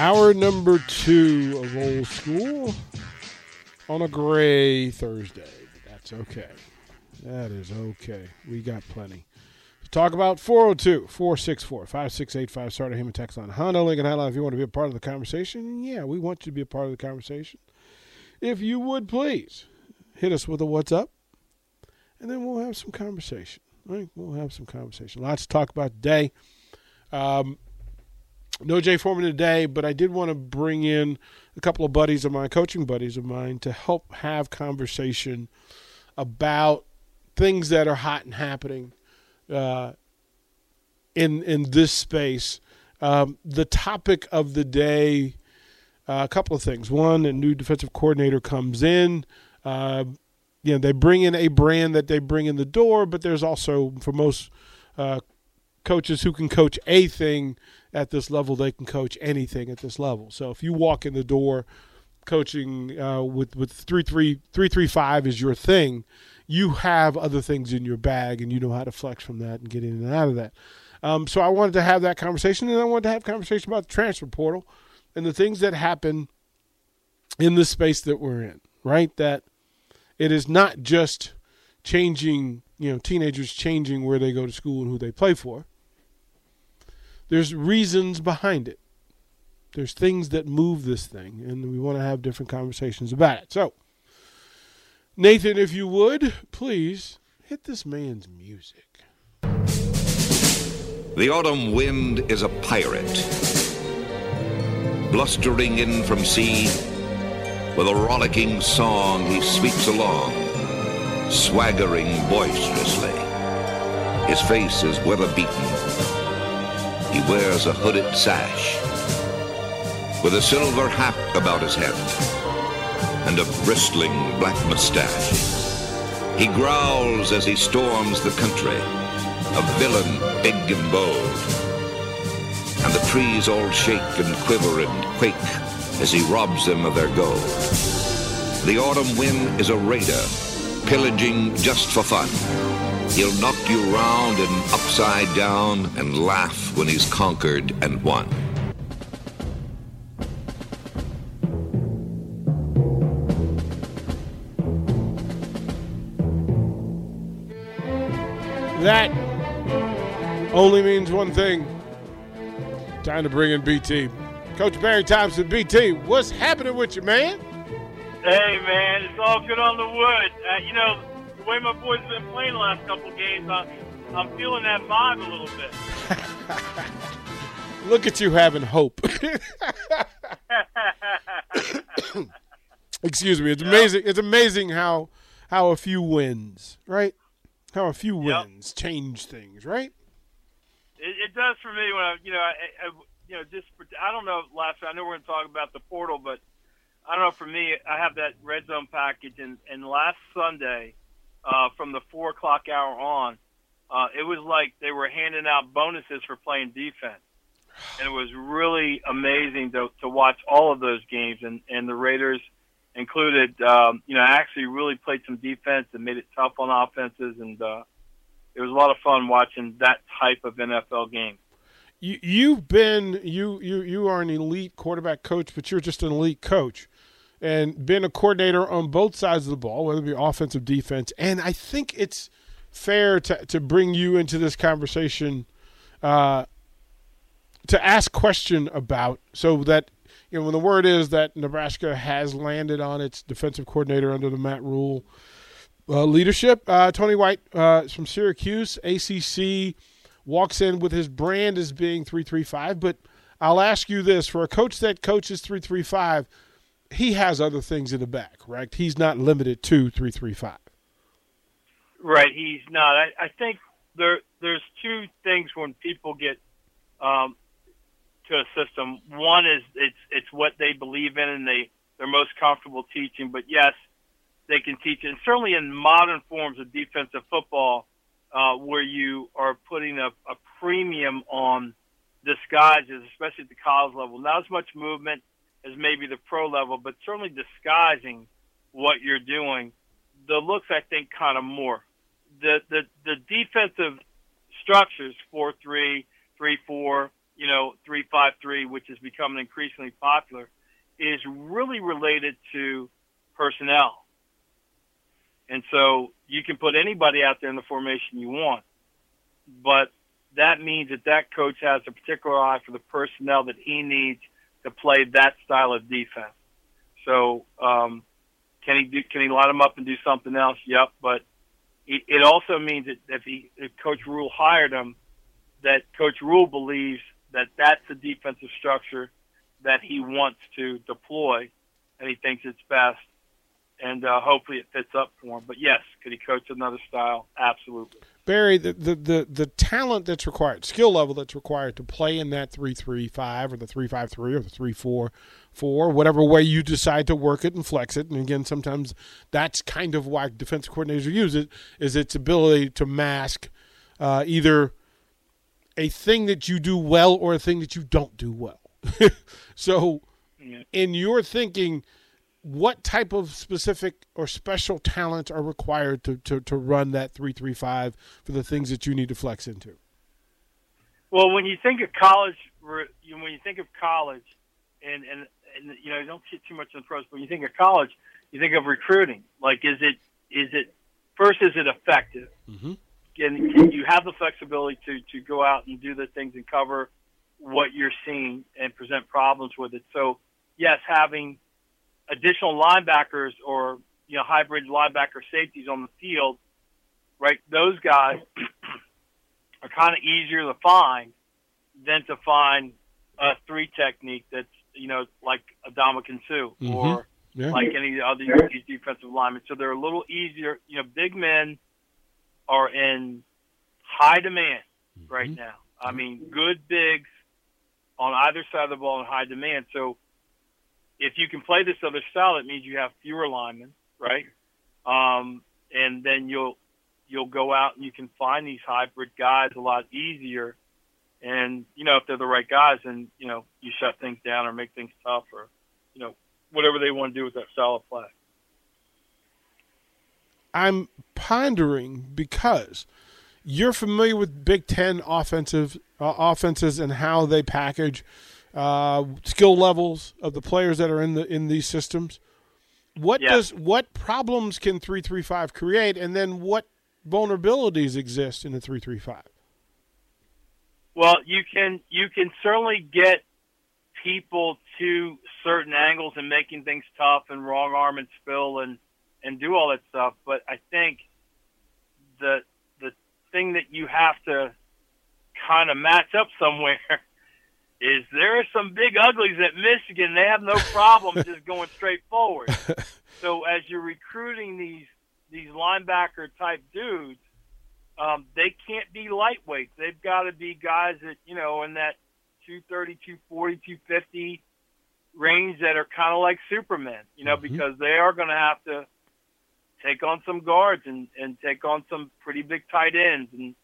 Hour number two of old school on a gray Thursday. That's okay. That is okay. We got plenty to talk about. 402 464 5685. Starter Heyman text on Honda Lincoln Highline. If you want to be a part of the conversation, yeah, we want you to be a part of the conversation. If you would please hit us with a what's up, and then we'll have some conversation. We'll have some conversation. Lots to talk about today. Um, no Jay Foreman today, but I did want to bring in a couple of buddies of mine, coaching buddies of mine, to help have conversation about things that are hot and happening uh, in in this space. Um, the topic of the day, uh, a couple of things. One, a new defensive coordinator comes in. Uh, you know, they bring in a brand that they bring in the door, but there's also for most uh, coaches who can coach a thing at this level, they can coach anything at this level. So if you walk in the door coaching uh, with with three three three three five is your thing, you have other things in your bag, and you know how to flex from that and get in and out of that. Um, so I wanted to have that conversation, and I wanted to have conversation about the transfer portal and the things that happen in the space that we're in. Right, that it is not just changing, you know, teenagers changing where they go to school and who they play for there's reasons behind it. There's things that move this thing, and we want to have different conversations about it. So, Nathan, if you would, please hit this man's music. The autumn wind is a pirate, blustering in from sea. With a rollicking song, he sweeps along, swaggering boisterously. His face is weather beaten he wears a hooded sash with a silver hat about his head and a bristling black mustache. He growls as he storms the country, a villain big and bold. And the trees all shake and quiver and quake as he robs them of their gold. The autumn wind is a raider, pillaging just for fun. He'll knock you round and upside down and laugh when he's conquered and won. That only means one thing. Time to bring in BT. Coach Barry Thompson, BT, what's happening with you, man? Hey, man, it's all good on the wood. Uh, you know, the way my boys have been playing the last couple games, I, I'm feeling that vibe a little bit. Look at you having hope. Excuse me. It's amazing. It's amazing how how a few wins, right? How a few Yep. wins change things, right? It, it does for me when I, you know, I, I, you know, just for, I don't know. Last, I know we're going to talk about the portal, but I don't know. For me, I have that red zone package, and and last Sunday, uh, from the four o'clock hour on, uh, it was like they were handing out bonuses for playing defense, and it was really amazing to to watch all of those games, and and the Raiders included, um, you know, I actually really played some defense and made it tough on offenses, and uh, it was a lot of fun watching that type of NFL game. You you've been you you you are an elite quarterback coach, but you're just an elite coach, and been a coordinator on both sides of the ball, whether it be offensive, defense, and I think it's fair to to bring you into this conversation, uh, to ask question about so that you know, when the word is that Nebraska has landed on its defensive coordinator under the Matt Rhule uh, leadership, uh, Tony White uh, from Syracuse, ACC, walks in with his brand as being 335. But I'll ask you this for a coach that coaches 335, he has other things in the back, right? He's not limited to 335. Right, he's not. I, I think there there's two things when people get um, to a system. One is it's it's what they believe in and they they're most comfortable teaching. But yes, they can teach it. And certainly in modern forms of defensive football, uh, where you are putting a, a premium on disguises, especially at the college level. Not as much movement as maybe the pro level, but certainly disguising what you're doing. The looks, I think, kind of more. The the the defensive structures four three three four you know, 353, which is becoming increasingly popular, is really related to personnel. And so you can put anybody out there in the formation you want, but that means that that coach has a particular eye for the personnel that he needs to play that style of defense. So, um, can he do, can he line him up and do something else? Yep. But it it also means that if he, if Coach Rhule hired him, that Coach Rhule believes that that's the defensive structure that he wants to deploy, and he thinks it's best. And uh, hopefully it fits up for him. But yes, could he coach another style? Absolutely. Barry, the, the, the, the talent that's required, skill level that's required to play in that three three five or the three five three or the three four four, whatever way you decide to work it and flex it. And again, sometimes that's kind of why defensive coordinators use it is its ability to mask uh, either a thing that you do well or a thing that you don't do well. so, in your thinking, what type of specific or special talents are required to, to, to run that 335 for the things that you need to flex into? Well, when you think of college, when you think of college, and, and, and you know, don't get too much in the pros, but when you think of college, you think of recruiting. Like, is it, is it, first, is it effective? Mm-hmm and you have the flexibility to to go out and do the things and cover what you're seeing and present problems with it. So yes, having additional linebackers or you know hybrid linebacker safeties on the field, right? Those guys are kind of easier to find than to find a three technique that's you know like Ndamukong Suh mm-hmm. or yeah. like any other defensive linemen. So they're a little easier. You know, big men are in high demand mm-hmm. right now. I mean, good bigs on either side of the ball in high demand. So if you can play this other style, it means you have fewer linemen, right? Um, and then you'll you'll go out and you can find these hybrid guys a lot easier. And you know, if they're the right guys, and you know, you shut things down or make things tough, or you know, whatever they want to do with that style of play. I'm pondering because you're familiar with Big Ten offensive uh, offenses and how they package uh, skill levels of the players that are in the in these systems. What yeah. does what problems can three three five create, and then what vulnerabilities exist in the three three five? Well, you can you can certainly get people to certain angles and making things tough and wrong arm and spill and and do all that stuff. But I think the the thing that you have to kind of match up somewhere is there are some big uglies at Michigan. They have no problem just going straight forward. So as you're recruiting these these linebacker type dudes, um, they can't be lightweights. They've got to be guys that you know in that 230, 240, 250 range that are kind of like Supermen. You know, mm-hmm. because they are going to have to take on some guards and and take on some pretty big tight ends and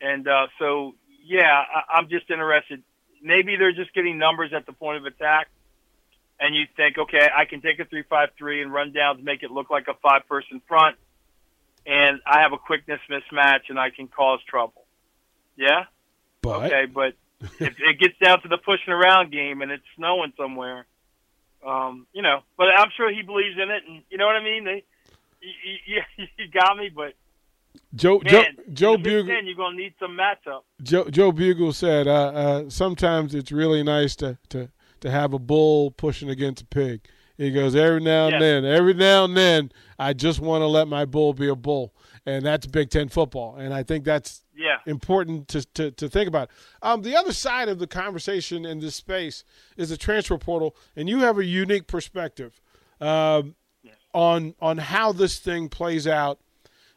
and uh, so yeah, I, I'm just interested. Maybe they're just getting numbers at the point of attack, and you think, okay, I can take a three-five-three and run down to make it look like a five-person front, and I have a quickness mismatch and I can cause trouble. Yeah. But okay, but if it gets down to the pushing around game and it's snowing somewhere, um, you know, but I'm sure he believes in it, and you know what I mean. They you, you, you got me, but Joe Joe Joe Bugel. 10, you're gonna need some matchup. Joe Joe Bugel said, uh, uh, "Sometimes it's really nice to, to to have a bull pushing against a pig. He goes every now and Yes. then, every now and then, I just want to let my bull be a bull, and that's Big Ten football, and I think that's Yeah. important to, to, to think about. Um, the other side of the conversation in this space is the transfer portal, and you have a unique perspective um, on on how this thing plays out.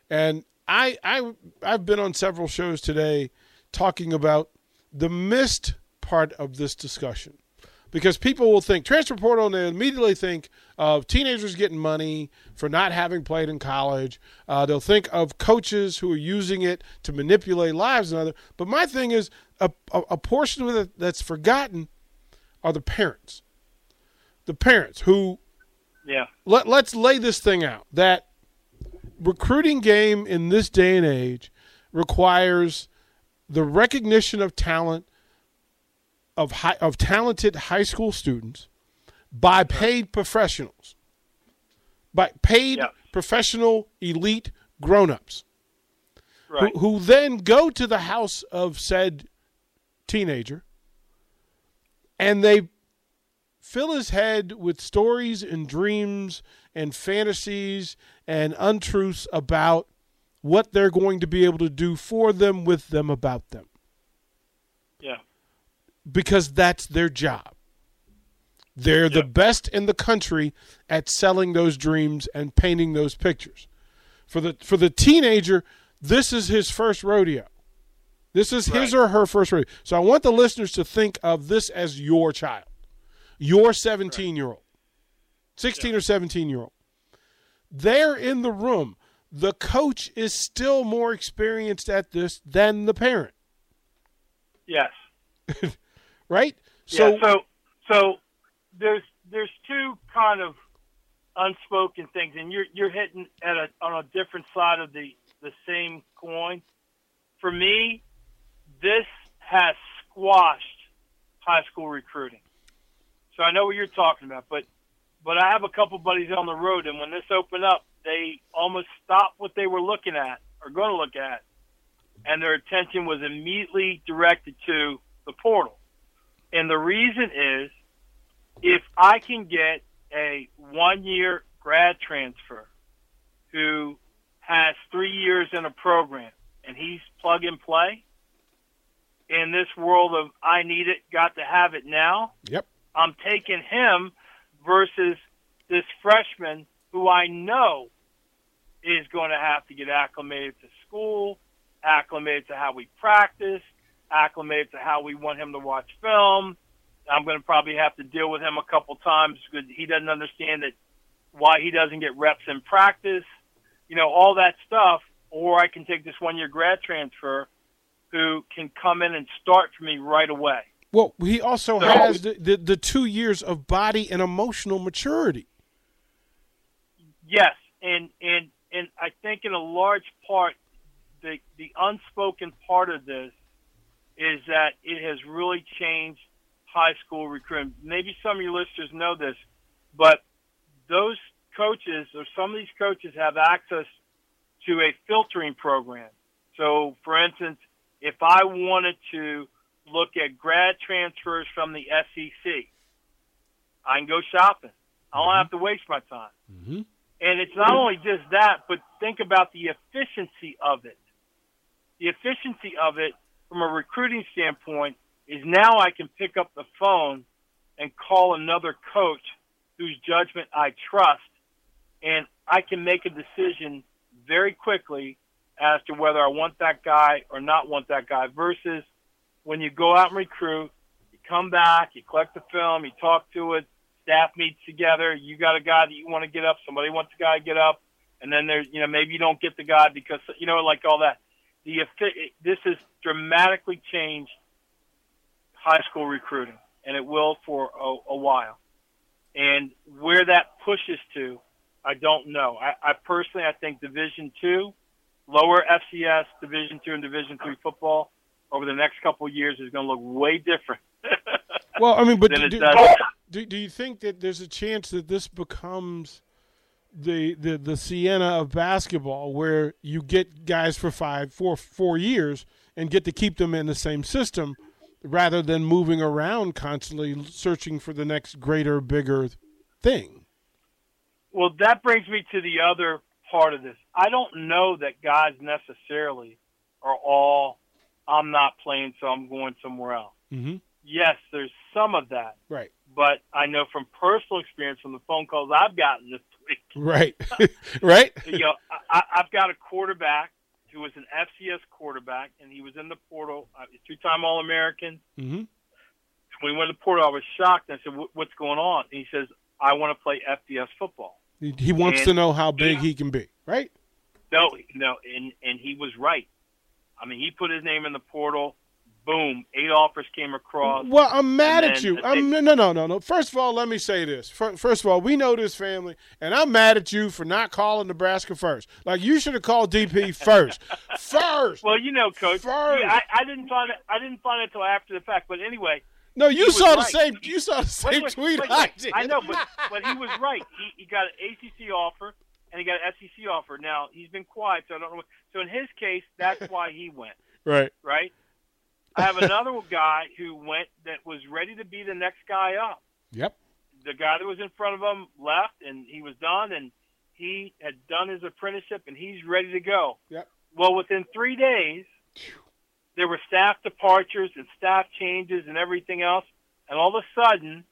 And I I I've been on several shows today talking about the missed part of this discussion because people will think transfer portal and they immediately think of teenagers getting money for not having played in college. Uh, they'll think of coaches who are using it to manipulate lives and other. But my thing is a, a, a portion of it that's forgotten are the parents. The parents who Yeah. let, let's lay this thing out that recruiting game in this day and age requires the recognition of talent of high, of talented high school students by paid professionals by paid Yeah. professional elite grown-ups Right. who, who then go to the house of said teenager and they fill his head with stories and dreams and fantasies and untruths about what they're going to be able to do for them, with them, about them, Yeah. because that's their job. They're the best in the country at selling those dreams and painting those pictures. For the for the teenager, this is his first rodeo. This is his or her first rodeo. So I want the listeners to think of this as your child, your 17 year old, 16 or 17 year old. They're in the room. The coach is still more experienced at this than the parent, Yes. right? So, yeah, so so there's there's two kind of unspoken things, and you're you're hitting at a on a different side of the the same coin. For me, this has squashed high school recruiting. So I know what you're talking about, but but I have a couple buddies on the road, and when this opened up, they almost stopped what they were looking at or going to look at, and their attention was immediately directed to the portal. And the reason is if I can get a one year grad transfer who has three years in a program and he's plug and play in this world of I need it, got to have it now, yep. I'm taking him versus this freshman who I know is going to have to get acclimated to school, acclimated to how we practice, acclimated to how we want him to watch film. I'm going to probably have to deal with him a couple times because he doesn't understand that why he doesn't get reps in practice, you know, all that stuff. Or I can take this one year grad transfer who can come in and start for me right away. Well, he also has the, the, the two years of body and emotional maturity. Yes, and and and I think in a large part, the the unspoken part of this is that it has really changed high school recruiting. Maybe some of your listeners know this, but those coaches or some of these coaches have access to a filtering program. So, for instance, if I wanted to look at grad transfers from the SEC, I can go shopping. I don't have to waste my time. Mm-hmm. And it's not only just that, but think about the efficiency of it. The efficiency of it from a recruiting standpoint is now I can pick up the phone and call another coach whose judgment I trust, and I can make a decision very quickly as to whether I want that guy or not want that guy versus when you go out and recruit, you come back, you collect the film, you talk to it, staff meets together, you got a guy that you want to get up, somebody wants a guy to get up, and then there's, you know, maybe you don't get the guy because, you know, like all that. The This has dramatically changed high school recruiting, and it will for a, a while. And where that pushes to, I don't know. I, I personally, I think Division two, lower FCS, Division two, and Division three football over the next couple of years is going to look way different. Well, I mean, but do, do, do you think that there's a chance that this becomes the, the the Sienna of basketball, where you get guys for five, four, four years, and get to keep them in the same system, rather than moving around constantly searching for the next greater, bigger thing. Well, that brings me to the other part of this. I don't know that guys necessarily are all, I'm not playing, so I'm going somewhere else. Mm-hmm. Yes, there's some of that. Right. But I know from personal experience from the phone calls I've gotten this week. Right. right. you know, I, I've got a quarterback who was an FCS quarterback, and he was in the portal, uh, two-time All-American. Mm-hmm. When we went to the portal, I was shocked. I said, "What's going on?" And he says, "I want to play FBS football." He, he wants And- to know how big he can be. Right. No, no, and and he was right. I mean, he put his name in the portal. Boom, eight offers came across. Well, I'm mad at you. I'm, no, no, no, no. First of all, let me say this. First of all, we know this family, and I'm mad at you for not calling Nebraska first. Like you should have called DP first. first. Well, you know, coach. First. yeah, I, I didn't find it. I didn't find it till after the fact. But anyway, No, you saw the right. same. You saw the same wait, wait, tweet wait, I did. I know, but but he was right. He, he got an ACC offer and he got an SEC offer. Now he's been quiet, so I don't know. What, so in his case, that's why he went. right. Right. I have another guy who went that was ready to be the next guy up. Yep. the guy that was in front of him left and he was done and he had done his apprenticeship and he's ready to go. Yep. Well, within three days, there were staff departures and staff changes and everything else. And all of a sudden,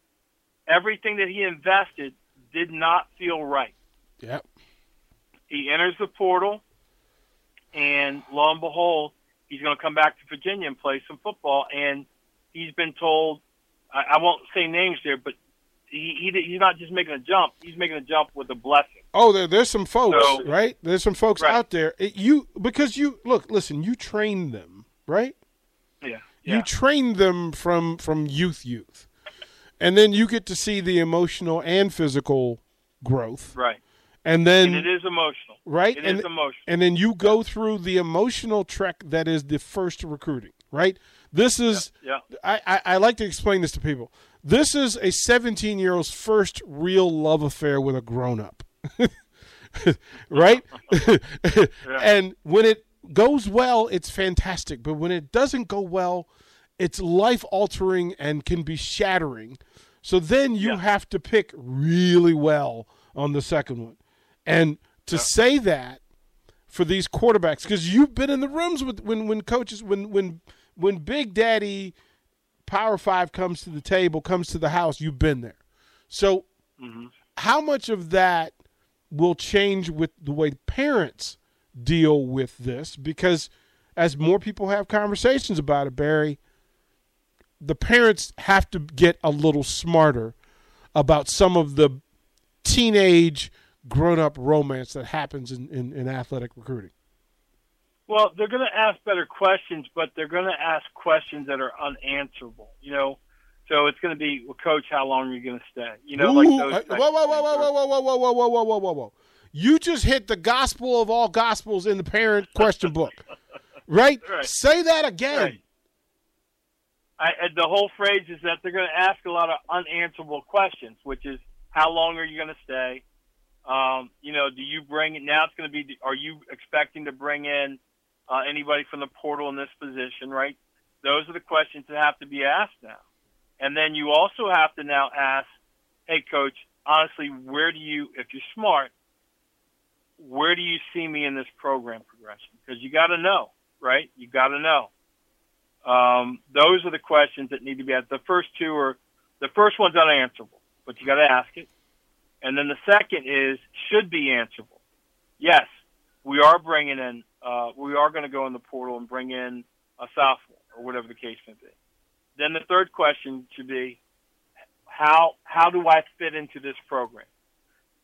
everything that he invested did not feel right. Yep. He enters the portal, and lo and behold, he's going to come back to Virginia and play some football. And he's been told, I, I won't say names there, but he, he he's not just making a jump; he's making a jump with a blessing. Oh, there, there's some folks, So- right? There's some folks Right. out there. It- you because you look, listen. You train them, right? Yeah, You yeah, train them from from youth, youth, and then you get to see the emotional and physical growth, right. And then And it is emotional, right, It and is emotional. and then you go through the emotional trek that is the first recruiting, right? This is yeah. I, I, I like to explain this to people. This is a 17 year old's first real love affair with a grown up. right? And when it goes well, it's fantastic. But when it doesn't go well, it's life altering and can be shattering. So then you Yeah. have to pick really well on the second one. And to say that for these quarterbacks because you've been in the rooms with when when coaches when when when Big Daddy Power Five comes to the table, comes to the house, you've been there. So, mm-hmm. how much of that will change with the way parents deal with this? Because as more people have conversations about it, Barry, the parents have to get a little smarter about some of the teenage grown up romance that happens in, in, in athletic recruiting. Well, they're going to ask better questions, but they're going to ask questions that are unanswerable. You know, so it's going to be, well, coach, how long are you going to stay? You know, like those. uh, whoa, whoa, whoa, whoa, whoa, whoa, whoa, whoa, whoa, whoa, whoa, whoa, whoa! You just hit the gospel of all gospels in the parent question book, right? Right. Say that again. Right. I, the whole phrase is that they're going to ask a lot of unanswerable questions, which is how long are you going to stay? Um, you know, do you bring it now? It's going to be. Are you expecting to bring in uh, anybody from the portal in this position? Right. Those are the questions that have to be asked now. And then you also have to now ask, hey, coach, honestly, where do you, if you're smart, where do you see me in this program progression? Because you got to know, right? You got to know. Um, those are the questions that need to be asked. The first two are, the first one's unanswerable, but you got to ask it. And then the second is should be answerable. Yes, we are bringing in, uh, we are going to go in the portal and bring in a sophomore or whatever the case may be. Then the third question should be, how how do I fit into this program?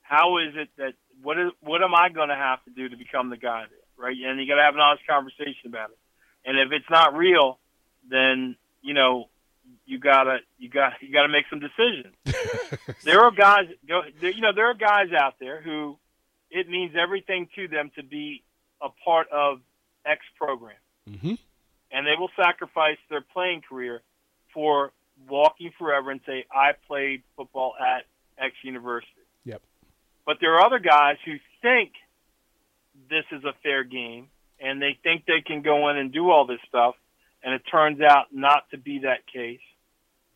How is it that what is what am I going to have to do to become the guy there, right? And you got to have an honest conversation about it. And if it's not real, then you know you gotta you got you got to make some decisions. there are guys, there- you know, there are guys out there who it means everything to them to be a part of X program Mm-hmm. and they will sacrifice their playing career for walking forever and say, I played football at X university. Yep. But there are other guys who think this is a fair game and they think they can go in and do all this stuff and it turns out not to be that case,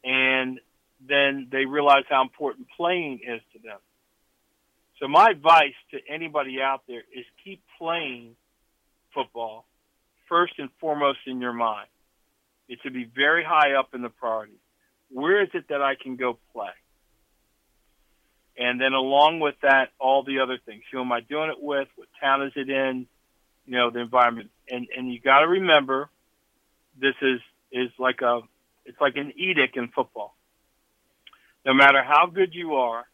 and then they realize how important playing is to them. So my advice to anybody out there is keep playing football first and foremost in your mind. It should be very high up in the priority. Where is it that I can go play? And then along with that, all the other things. Who am I doing it with? What town is it in? You know, the environment. And and you got to remember, this is is like a it's like an edict in football. No matter how good you are,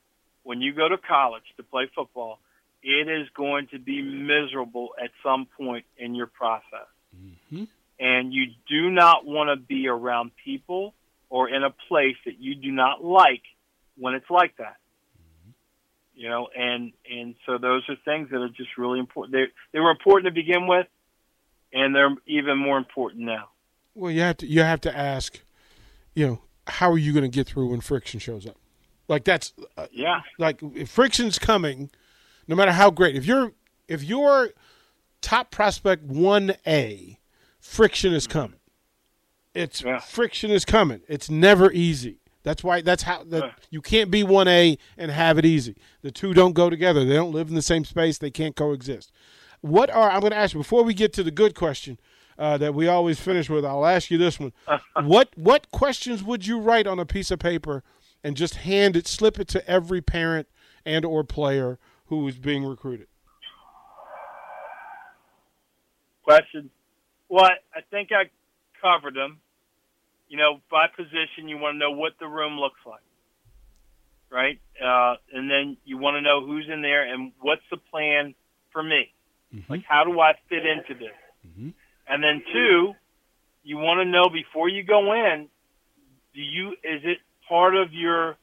when you go to college to play football, it is going to be miserable at some point in your process. Mm-hmm. And you do not want to be around people or in a place that you do not like when it's like that. Mm-hmm. You know, and and so those are things that are just really important. They they were important to begin with, and they're even more important now. Well, you have to you have to ask, you know, how are you going to get through when friction shows up? Like that's uh, yeah. Like if friction's coming, no matter how great. If you're if you're top prospect one A, friction is coming. It's yeah. friction is coming. It's never easy. That's why that's how the, yeah. you can't be one A and have it easy. The two don't go together. They don't live in the same space. They can't coexist. What are I'm going to ask you before we get to the good question uh, that we always finish with? I'll ask you this one. what what questions would you write on a piece of paper and just hand it, slip it to every parent and or player who is being recruited? Questions. Well, I think I covered them. You know, by position, you want to know what the room looks like, right? Uh, and then you want to know who's in there and what's the plan for me. Mm-hmm. Like, how do I fit into this? Mm-hmm. And then two, you want to know before you go in, do you is it part of your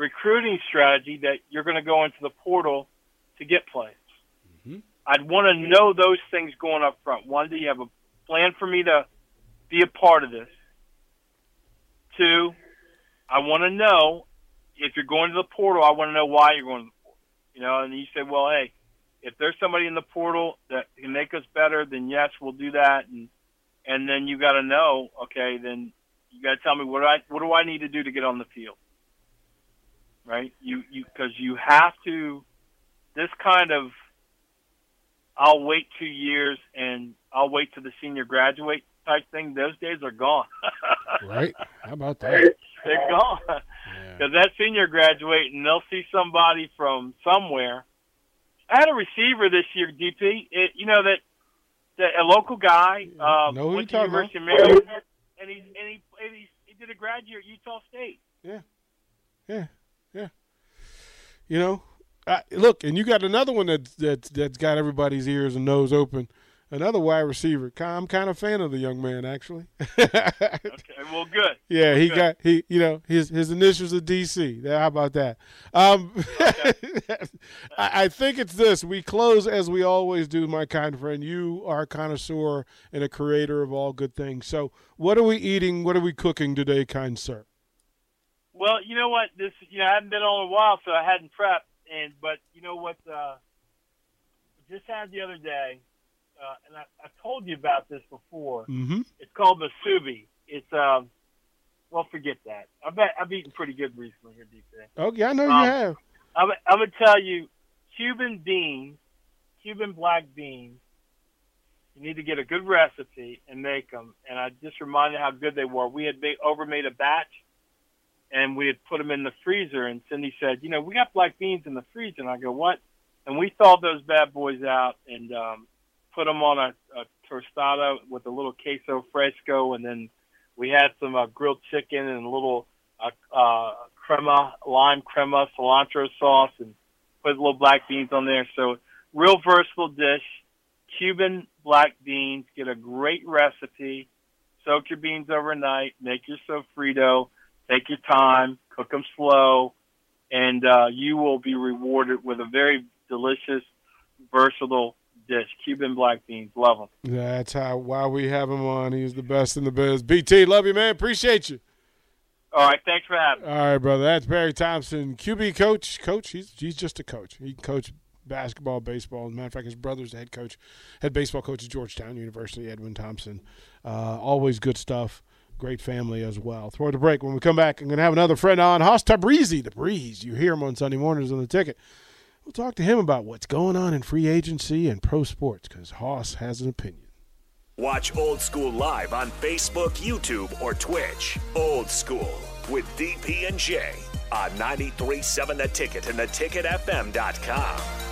recruiting strategy that you're going to go into the portal to get players. Mm-hmm. I'd want to know those things going up front. One, do you have a plan for me to be a part of this? Two, I want to know if you're going to the portal, I want to know why you're going to the portal. You know, and you say, well, hey, if there's somebody in the portal that can make us better, then yes, we'll do that. And and then you got to know, okay, then you got to tell me what do I what do I need to do to get on the field, right? You you because you have to. This kind of, I'll wait two years and I'll wait till the senior graduate type thing. Those days are gone. right? How about that? They're gone because yeah. that senior graduate and they'll see somebody from somewhere. I had a receiver this year, DP. It, you know that, that a local guy uh, know went to University of Maryland and he and he and he, he did a grad year at Utah State. Yeah, yeah, yeah. You know, I, look, and you got another one that's that's that's got everybody's ears and nose open. Another wide receiver. I'm kind of fan of the young man, actually. okay, well, good. Yeah, he good. got he. You know, his his initials are DC. How about that? Um, okay. I, I, think it's this. We close as we always do, my kind friend. You are a connoisseur and a creator of all good things. So, what are we eating? What are we cooking today, kind sir? Well, you know what? This you know I hadn't been on a while, so I hadn't prepped. And but you know what? Uh, just had the other day uh, and I, I told you about this before. Mm-hmm. It's called Musubi. It's um, well, forget that. I bet I've eaten pretty good recently here, DJ. Oh yeah, I know um, you have. I'm, I'm gonna tell you, Cuban beans, Cuban black beans. You need to get a good recipe and make them. And I just reminded how good they were. We had made a batch, and we had put them in the freezer. And Cindy said, "You know, we got black beans in the freezer." And I go, "What?" And we thawed those bad boys out, and um, put them on a, a tostada with a little queso fresco, and then we had some uh, grilled chicken and a little uh, uh, crema, lime crema, cilantro sauce, and put little black beans on there. So real versatile dish. Cuban black beans. Get a great recipe. Soak your beans overnight. Make your sofrito. Take your time. Cook them slow, and uh, you will be rewarded with a very delicious, versatile dish. Cuban black beans, love them. That's how why we have him on. He's the best in the biz. BT, love you, man. Appreciate you. All right, thanks for having me. All right, brother. That's Barry Thompson, QB coach. Coach, he's he's just a coach. He can coach basketball, baseball. As a matter of fact, his brother's the head coach, head baseball coach at Georgetown University, Edwin Thompson. Uh, always good stuff. Great family as well. Throw the break. When we come back, I'm going to have another friend on, Haas Tabrizi, the Breeze. You hear him on Sunday mornings on the ticket. We'll talk to him about what's going on in free agency and pro sports because Haas has an opinion. Watch Old School live on Facebook, YouTube, or Twitch. Old School with DP and J on 93.7 The Ticket and theticketfm.com.